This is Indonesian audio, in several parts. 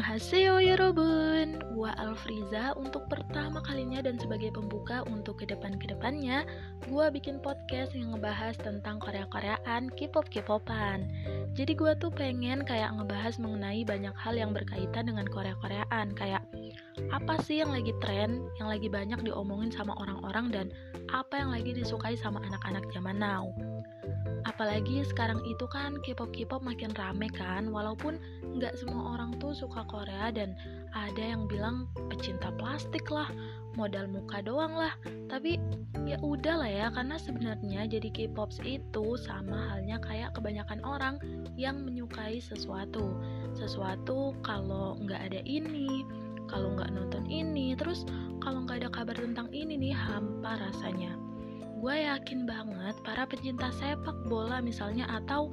Annyeonghaseyo Yorobun Gua Alfriza untuk pertama kalinya dan sebagai pembuka untuk ke depan-kedepannya Gua bikin podcast yang ngebahas tentang Korea-Koreaan, K-pop K-popan. Jadi gua tuh pengen kayak ngebahas mengenai banyak hal yang berkaitan dengan Korea-Koreaan. Kayak apa sih yang lagi tren, yang lagi banyak diomongin sama orang-orang dan apa yang lagi disukai sama anak-anak zaman now apalagi sekarang itu kan K-pop K-pop makin rame kan walaupun nggak semua orang tuh suka Korea dan ada yang bilang pecinta plastik lah modal muka doang lah. Tapi ya udah lah ya karena sebenarnya jadi K-pop itu sama halnya kayak kebanyakan orang yang menyukai sesuatu. Sesuatu kalau nggak ada ini kalau nggak nonton ini terus kalau nggak ada kabar tentang ini nih hampa rasanya gue yakin banget para pecinta sepak bola misalnya atau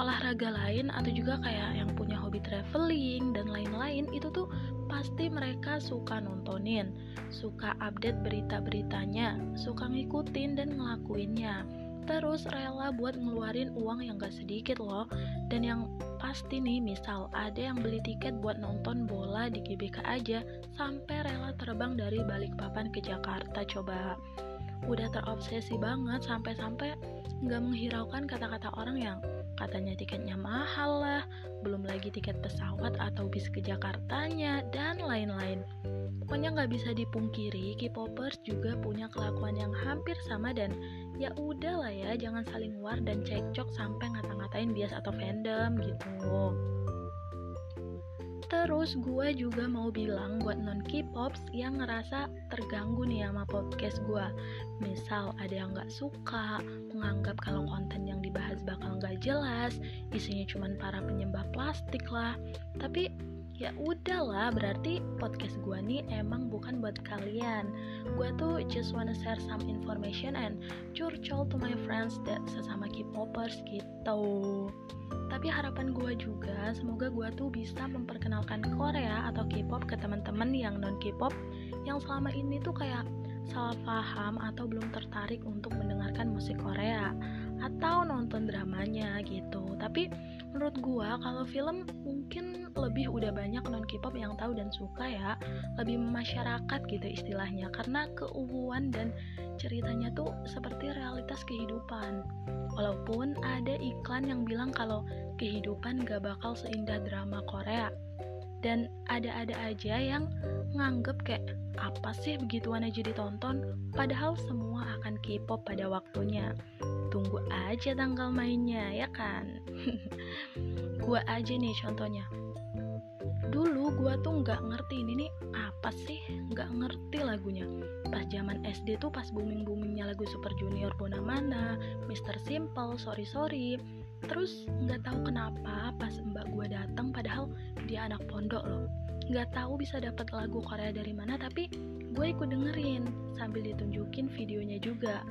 olahraga lain atau juga kayak yang punya hobi traveling dan lain-lain itu tuh pasti mereka suka nontonin, suka update berita-beritanya, suka ngikutin dan ngelakuinnya. Terus rela buat ngeluarin uang yang gak sedikit loh Dan yang pasti nih misal ada yang beli tiket buat nonton bola di GBK aja Sampai rela terbang dari Balikpapan ke Jakarta coba udah terobsesi banget sampai-sampai nggak menghiraukan kata-kata orang yang katanya tiketnya mahal lah, belum lagi tiket pesawat atau bis ke Jakartanya, dan lain-lain. Pokoknya nggak bisa dipungkiri, K-popers juga punya kelakuan yang hampir sama dan ya udah lah ya, jangan saling war dan cekcok sampai ngata-ngatain bias atau fandom gitu. Terus gue juga mau bilang buat non K-pops yang ngerasa terganggu nih sama podcast gue Misal ada yang gak suka, menganggap kalau konten yang dibahas bakal gak jelas Isinya cuma para penyembah plastik lah. Tapi ya udahlah berarti podcast gue nih emang bukan buat kalian. Gue tuh just wanna share some information and curcol to my friends that sesama K-popers gitu. Tapi harapan gue juga semoga gue tuh bisa memperkenalkan Korea atau K-pop ke teman-teman yang non K-pop yang selama ini tuh kayak salah paham atau belum tertarik untuk mendengarkan musik Korea atau nonton dramanya gitu. Tapi menurut gue kalau film mungkin lebih udah banyak non K-pop yang tahu dan suka ya, lebih masyarakat gitu istilahnya karena keuuan dan ceritanya tuh seperti realitas kehidupan. Walaupun ada iklan yang bilang kalau kehidupan gak bakal seindah drama Korea. Dan ada-ada aja yang nganggep kayak apa sih begituan aja ditonton padahal semua akan K-pop pada waktunya. Tunggu aja tanggal mainnya ya kan. gua aja nih contohnya. Dulu gua tuh nggak ngerti ini nih apa sih nggak ngerti lagunya pas zaman SD tuh pas booming boomingnya lagu Super Junior Bona Mana Mr. Simple Sorry Sorry terus nggak tahu kenapa pas mbak gue datang padahal dia anak pondok loh nggak tahu bisa dapat lagu Korea dari mana tapi gue ikut dengerin sambil ditunjukin videonya juga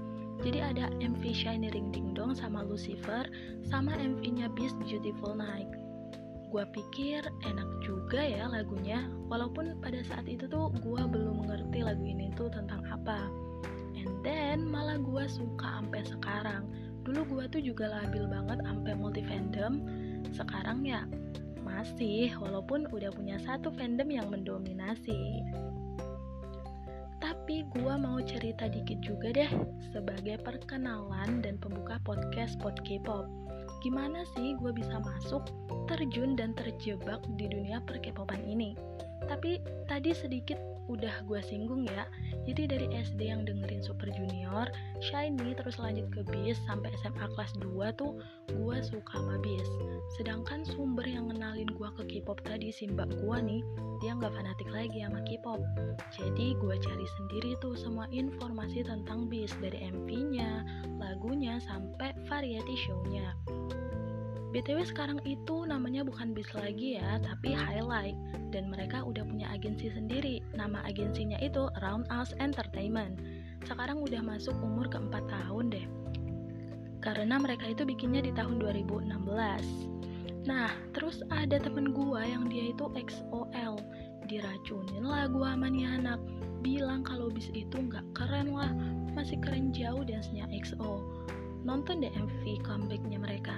jadi ada MV Shiny Ring Ding Dong sama Lucifer sama MV-nya Beast Beautiful Night. Gue pikir enak juga ya lagunya. Walaupun pada saat itu tuh gue belum mengerti lagu ini tuh tentang apa. And then malah gue suka sampai sekarang. Dulu gue tuh juga labil banget sampai multi fandom sekarang ya masih walaupun udah punya satu fandom yang mendominasi tapi gue mau cerita dikit juga deh sebagai perkenalan dan pembuka podcast Pod K-pop gimana sih gue bisa masuk, terjun dan terjebak di dunia perkepopan ini. Tapi tadi sedikit udah gue singgung ya. Jadi dari SD yang dengerin Super Junior, Shiny terus lanjut ke Beast sampai SMA kelas 2 tuh gue suka sama Beast. Sedangkan sumber yang ngenalin gue ke K-pop tadi si mbak gue nih, dia nggak fanatik lagi sama K-pop. Jadi gue cari sendiri tuh semua informasi tentang Beast dari MV-nya, lagunya sampai variety show-nya. BTW sekarang itu namanya bukan bis lagi ya, tapi Highlight dan mereka udah punya agensi sendiri. Nama agensinya itu Around Us Entertainment. Sekarang udah masuk umur keempat tahun deh. Karena mereka itu bikinnya di tahun 2016. Nah, terus ada temen gua yang dia itu XOL. Diracunin lah gua sama nih anak. Bilang kalau bis itu nggak keren lah, masih keren jauh dance-nya XO. Nonton deh MV comebacknya mereka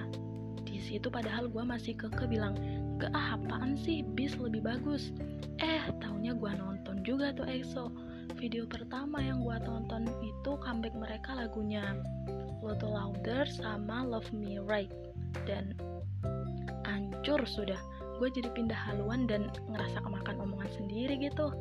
di situ padahal gue masih keke bilang gak ah apaan sih? Bis lebih bagus. Eh taunya gue nonton juga tuh EXO. Video pertama yang gue tonton itu comeback mereka lagunya Lotto Louder sama Love Me Right. Dan ancur sudah. Gue jadi pindah haluan dan ngerasa kemakan omongan sendiri gitu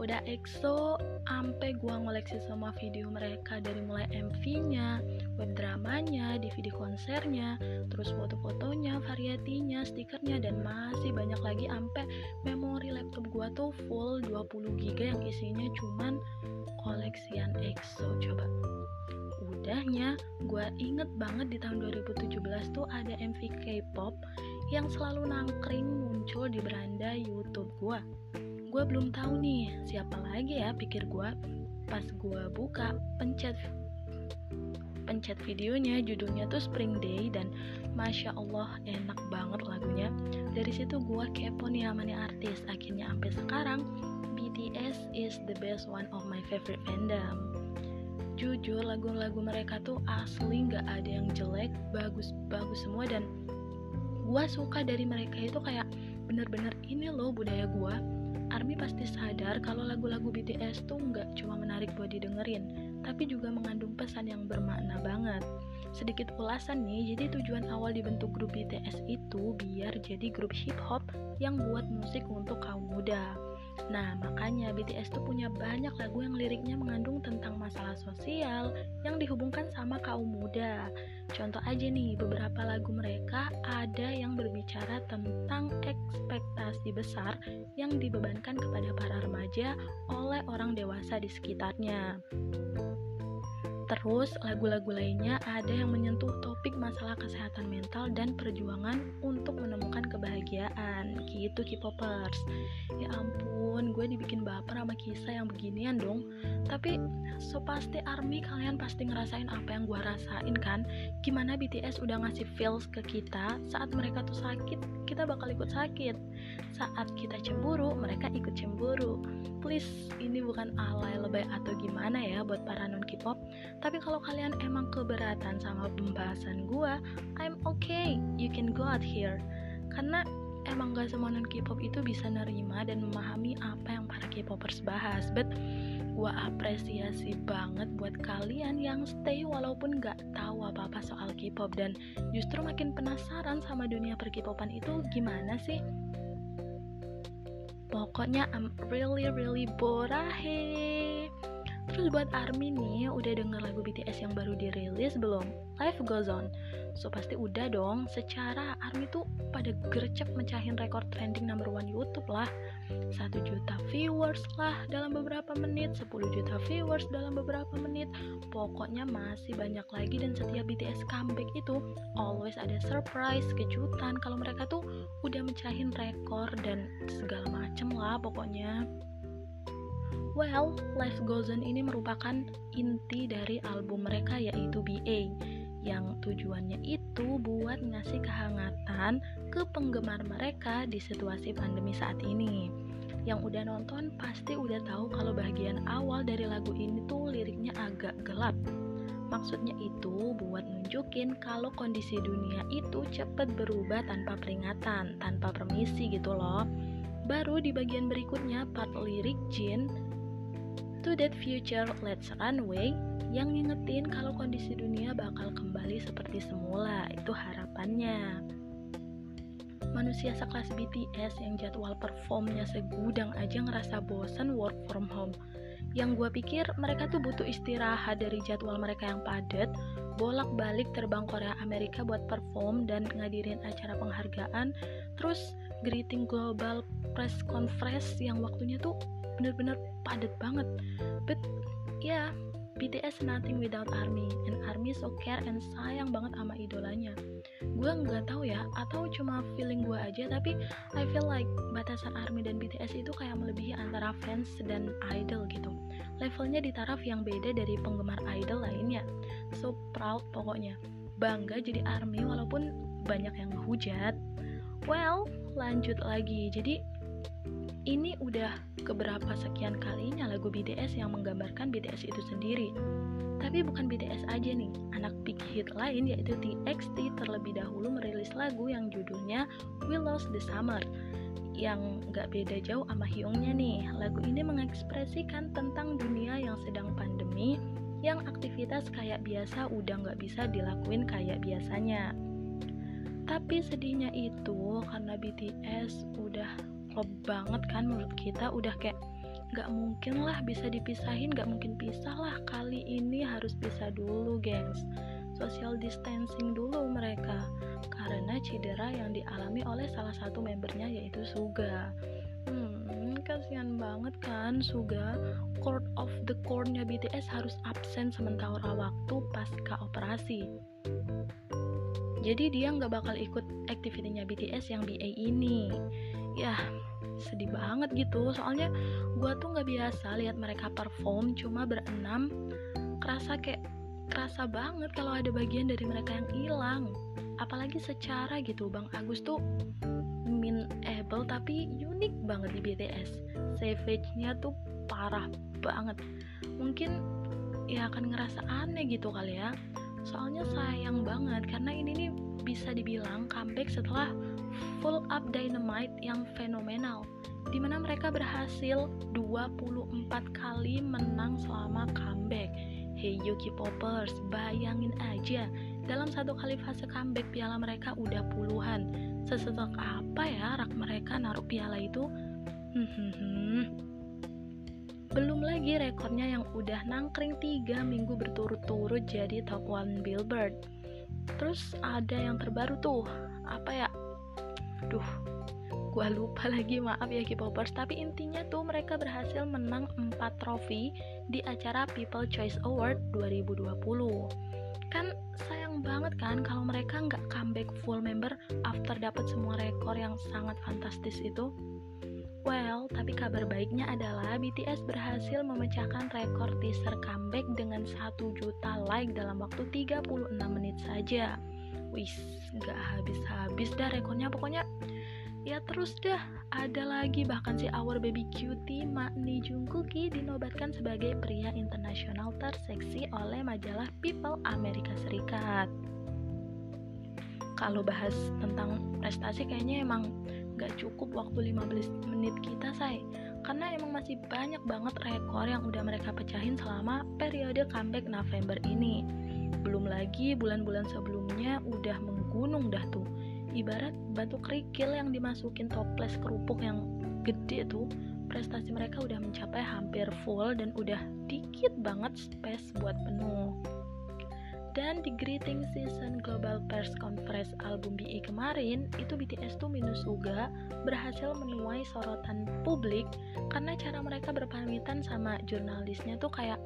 udah EXO ampe gua ngoleksi semua video mereka dari mulai MV-nya, web dramanya, DVD konsernya, terus foto-fotonya, varietinya, stikernya dan masih banyak lagi ampe memori laptop gua tuh full 20 GB yang isinya cuman koleksian EXO coba. Udahnya gue inget banget di tahun 2017 tuh ada MV K-pop yang selalu nangkring muncul di beranda YouTube gue gue belum tahu nih siapa lagi ya pikir gue pas gue buka pencet pencet videonya judulnya tuh Spring Day dan masya Allah enak banget lagunya. Dari situ gue kepo nih sama nih artis akhirnya sampai sekarang BTS is the best one of my favorite fandom. Jujur lagu-lagu mereka tuh asli nggak ada yang jelek bagus-bagus semua dan gue suka dari mereka itu kayak bener-bener ini loh budaya gue ARMY pasti sadar kalau lagu-lagu BTS tuh nggak cuma menarik buat didengerin, tapi juga mengandung pesan yang bermakna banget. Sedikit ulasan nih, jadi tujuan awal dibentuk grup BTS itu biar jadi grup hip hop yang buat musik untuk kaum muda. Nah, makanya BTS tuh punya banyak lagu yang liriknya mengandung tentang masalah sosial yang dihubungkan sama kaum muda. Contoh aja nih, beberapa lagu mereka ada yang berbicara tentang ekspektasi besar yang dibebankan kepada para remaja oleh orang dewasa di sekitarnya. Terus lagu-lagu lainnya ada yang menyentuh topik masalah kesehatan mental dan perjuangan untuk menemukan kebahagiaan. Gitu K-popers. Ya ampun, gue dibikin baper sama kisah yang beginian dong. Tapi so pasti ARMY kalian pasti ngerasain apa yang gue rasain kan? Gimana BTS udah ngasih feels ke kita saat mereka tuh sakit, kita bakal ikut sakit. Saat kita cemburu, mereka ikut cemburu. Please, ini bukan alay lebay atau gimana ya buat para non K-pop tapi kalau kalian emang keberatan sama pembahasan gue, I'm okay, you can go out here. Karena emang gak semua non K-pop itu bisa nerima dan memahami apa yang para K-popers bahas. But gue apresiasi banget buat kalian yang stay walaupun gak tahu apa-apa soal K-pop dan justru makin penasaran sama dunia per K-popan itu gimana sih? Pokoknya I'm really really borahe. Terus buat ARMY nih, udah denger lagu BTS yang baru dirilis belum? Life Goes On. So pasti udah dong, secara ARMY tuh pada gercep mecahin rekor trending number one YouTube lah. 1 juta viewers lah dalam beberapa menit, 10 juta viewers dalam beberapa menit. Pokoknya masih banyak lagi dan setiap BTS comeback itu always ada surprise, kejutan kalau mereka tuh udah mecahin rekor dan segala macem lah pokoknya. Well, Life Goes On ini merupakan inti dari album mereka yaitu BA yang tujuannya itu buat ngasih kehangatan ke penggemar mereka di situasi pandemi saat ini. Yang udah nonton pasti udah tahu kalau bagian awal dari lagu ini tuh liriknya agak gelap. Maksudnya itu buat nunjukin kalau kondisi dunia itu cepet berubah tanpa peringatan, tanpa permisi gitu loh. Baru di bagian berikutnya part lirik Jin To That Future Let's Runway yang ngingetin kalau kondisi dunia bakal kembali seperti semula. Itu harapannya. Manusia sekelas BTS yang jadwal performnya segudang aja ngerasa bosan work from home. Yang gue pikir mereka tuh butuh istirahat dari jadwal mereka yang padat, bolak-balik terbang Korea Amerika buat perform dan ngadirin acara penghargaan, terus greeting global press conference yang waktunya tuh bener-bener padat banget. But ya yeah, BTS nothing without ARMY. And ARMY so care and sayang banget sama idolanya. Gue nggak tahu ya atau cuma feeling gue aja tapi I feel like batasan ARMY dan BTS itu kayak melebihi antara fans dan idol gitu. Levelnya di taraf yang beda dari penggemar idol lainnya. So proud pokoknya. Bangga jadi ARMY walaupun banyak yang hujat. Well lanjut lagi. Jadi ini udah keberapa sekian kalinya lagu BTS yang menggambarkan BTS itu sendiri. Tapi bukan BTS aja nih, anak big hit lain yaitu TXT terlebih dahulu merilis lagu yang judulnya We Lost the Summer yang gak beda jauh sama Hyungnya nih. Lagu ini mengekspresikan tentang dunia yang sedang pandemi yang aktivitas kayak biasa udah gak bisa dilakuin kayak biasanya. Tapi sedihnya itu karena BTS udah klop banget kan menurut kita udah kayak gak mungkin lah bisa dipisahin gak mungkin pisah lah. Kali ini harus pisah dulu gengs. Social distancing dulu mereka karena cedera yang dialami oleh salah satu membernya yaitu Suga. Hmm kasihan banget kan Suga. Court of the core-nya BTS harus absen sementara waktu pasca operasi. Jadi dia nggak bakal ikut aktivitinya BTS yang BA ini ya sedih banget gitu. Soalnya gue tuh nggak biasa lihat mereka perform cuma berenam. Kerasa kayak kerasa banget kalau ada bagian dari mereka yang hilang. Apalagi secara gitu Bang Agus tuh min able tapi unik banget di BTS savage-nya tuh parah banget. Mungkin ya akan ngerasa aneh gitu kali ya soalnya sayang banget karena ini nih bisa dibilang comeback setelah full up dynamite yang fenomenal di mana mereka berhasil 24 kali menang selama comeback. Hey Yuki Poppers, bayangin aja dalam satu kali fase comeback piala mereka udah puluhan. Sesetok apa ya rak mereka naruh piala itu? Hmm, hmm, hmm. Belum lagi rekornya yang udah nangkring 3 minggu berturut-turut jadi top 1 Billboard. Terus ada yang terbaru tuh, apa ya? Duh, gua lupa lagi maaf ya K-popers tapi intinya tuh mereka berhasil menang 4 trofi di acara People Choice Award 2020 kan sayang banget kan kalau mereka nggak comeback full member after dapat semua rekor yang sangat fantastis itu Well, tapi kabar baiknya adalah BTS berhasil memecahkan rekor teaser comeback dengan 1 juta like dalam waktu 36 menit saja. Wis, gak habis-habis dah rekornya pokoknya ya terus dah ada lagi bahkan si our baby cutie Makni Jungkooki dinobatkan sebagai pria internasional terseksi oleh majalah People Amerika Serikat kalau bahas tentang prestasi kayaknya emang gak cukup waktu 15 menit kita say. Karena emang masih banyak banget rekor yang udah mereka pecahin selama periode comeback November ini. Belum lagi bulan-bulan sebelumnya udah menggunung dah tuh. Ibarat batu kerikil yang dimasukin toples kerupuk yang gede tuh prestasi mereka udah mencapai hampir full dan udah dikit banget space buat penuh dan di greeting season Global Press Conference album BE kemarin, itu BTS tuh minus juga berhasil menuai sorotan publik karena cara mereka berpamitan sama jurnalisnya tuh kayak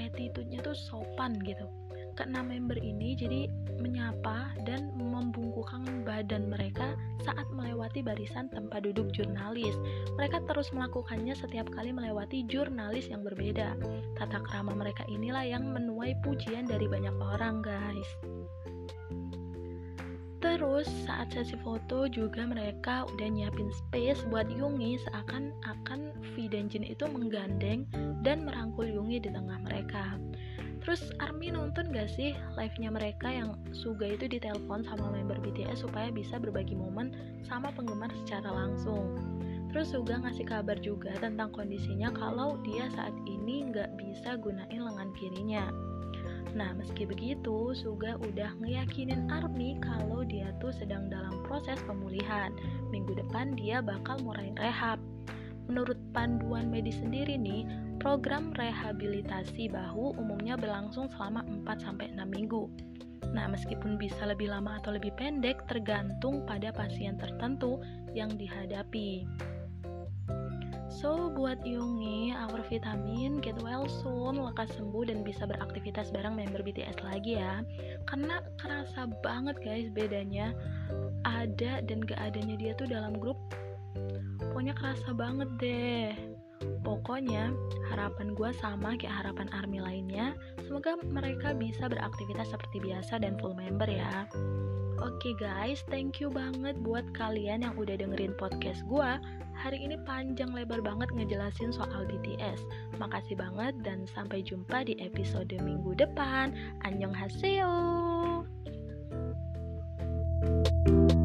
attitude-nya tuh sopan gitu keenam member ini jadi menyapa dan membungkukkan badan mereka saat melewati barisan tempat duduk jurnalis. Mereka terus melakukannya setiap kali melewati jurnalis yang berbeda. Tata krama mereka inilah yang menuai pujian dari banyak orang, guys. Terus saat sesi foto juga mereka udah nyiapin space buat Yungi seakan-akan V dan Jin itu menggandeng dan merangkul Yungi di tengah mereka. Terus Army nonton gak sih live-nya mereka yang Suga itu ditelepon sama member BTS supaya bisa berbagi momen sama penggemar secara langsung. Terus Suga ngasih kabar juga tentang kondisinya kalau dia saat ini nggak bisa gunain lengan kirinya. Nah, meski begitu, Suga udah ngeyakinin Army kalau dia tuh sedang dalam proses pemulihan. Minggu depan dia bakal mulai rehab. Menurut panduan medis sendiri nih, program rehabilitasi bahu umumnya berlangsung selama 4-6 minggu. Nah, meskipun bisa lebih lama atau lebih pendek tergantung pada pasien tertentu yang dihadapi. So, buat Yungi, our vitamin, get well soon, lekas sembuh dan bisa beraktivitas bareng member BTS lagi ya. Karena kerasa banget guys bedanya ada dan gak adanya dia tuh dalam grup pokoknya kerasa banget deh Pokoknya, harapan gue sama kayak harapan ARMY lainnya. Semoga mereka bisa beraktivitas seperti biasa dan full member ya. Oke guys, thank you banget buat kalian yang udah dengerin podcast gue. Hari ini panjang lebar banget ngejelasin soal BTS. Makasih banget dan sampai jumpa di episode minggu depan. Annyeonghaseyo. thank you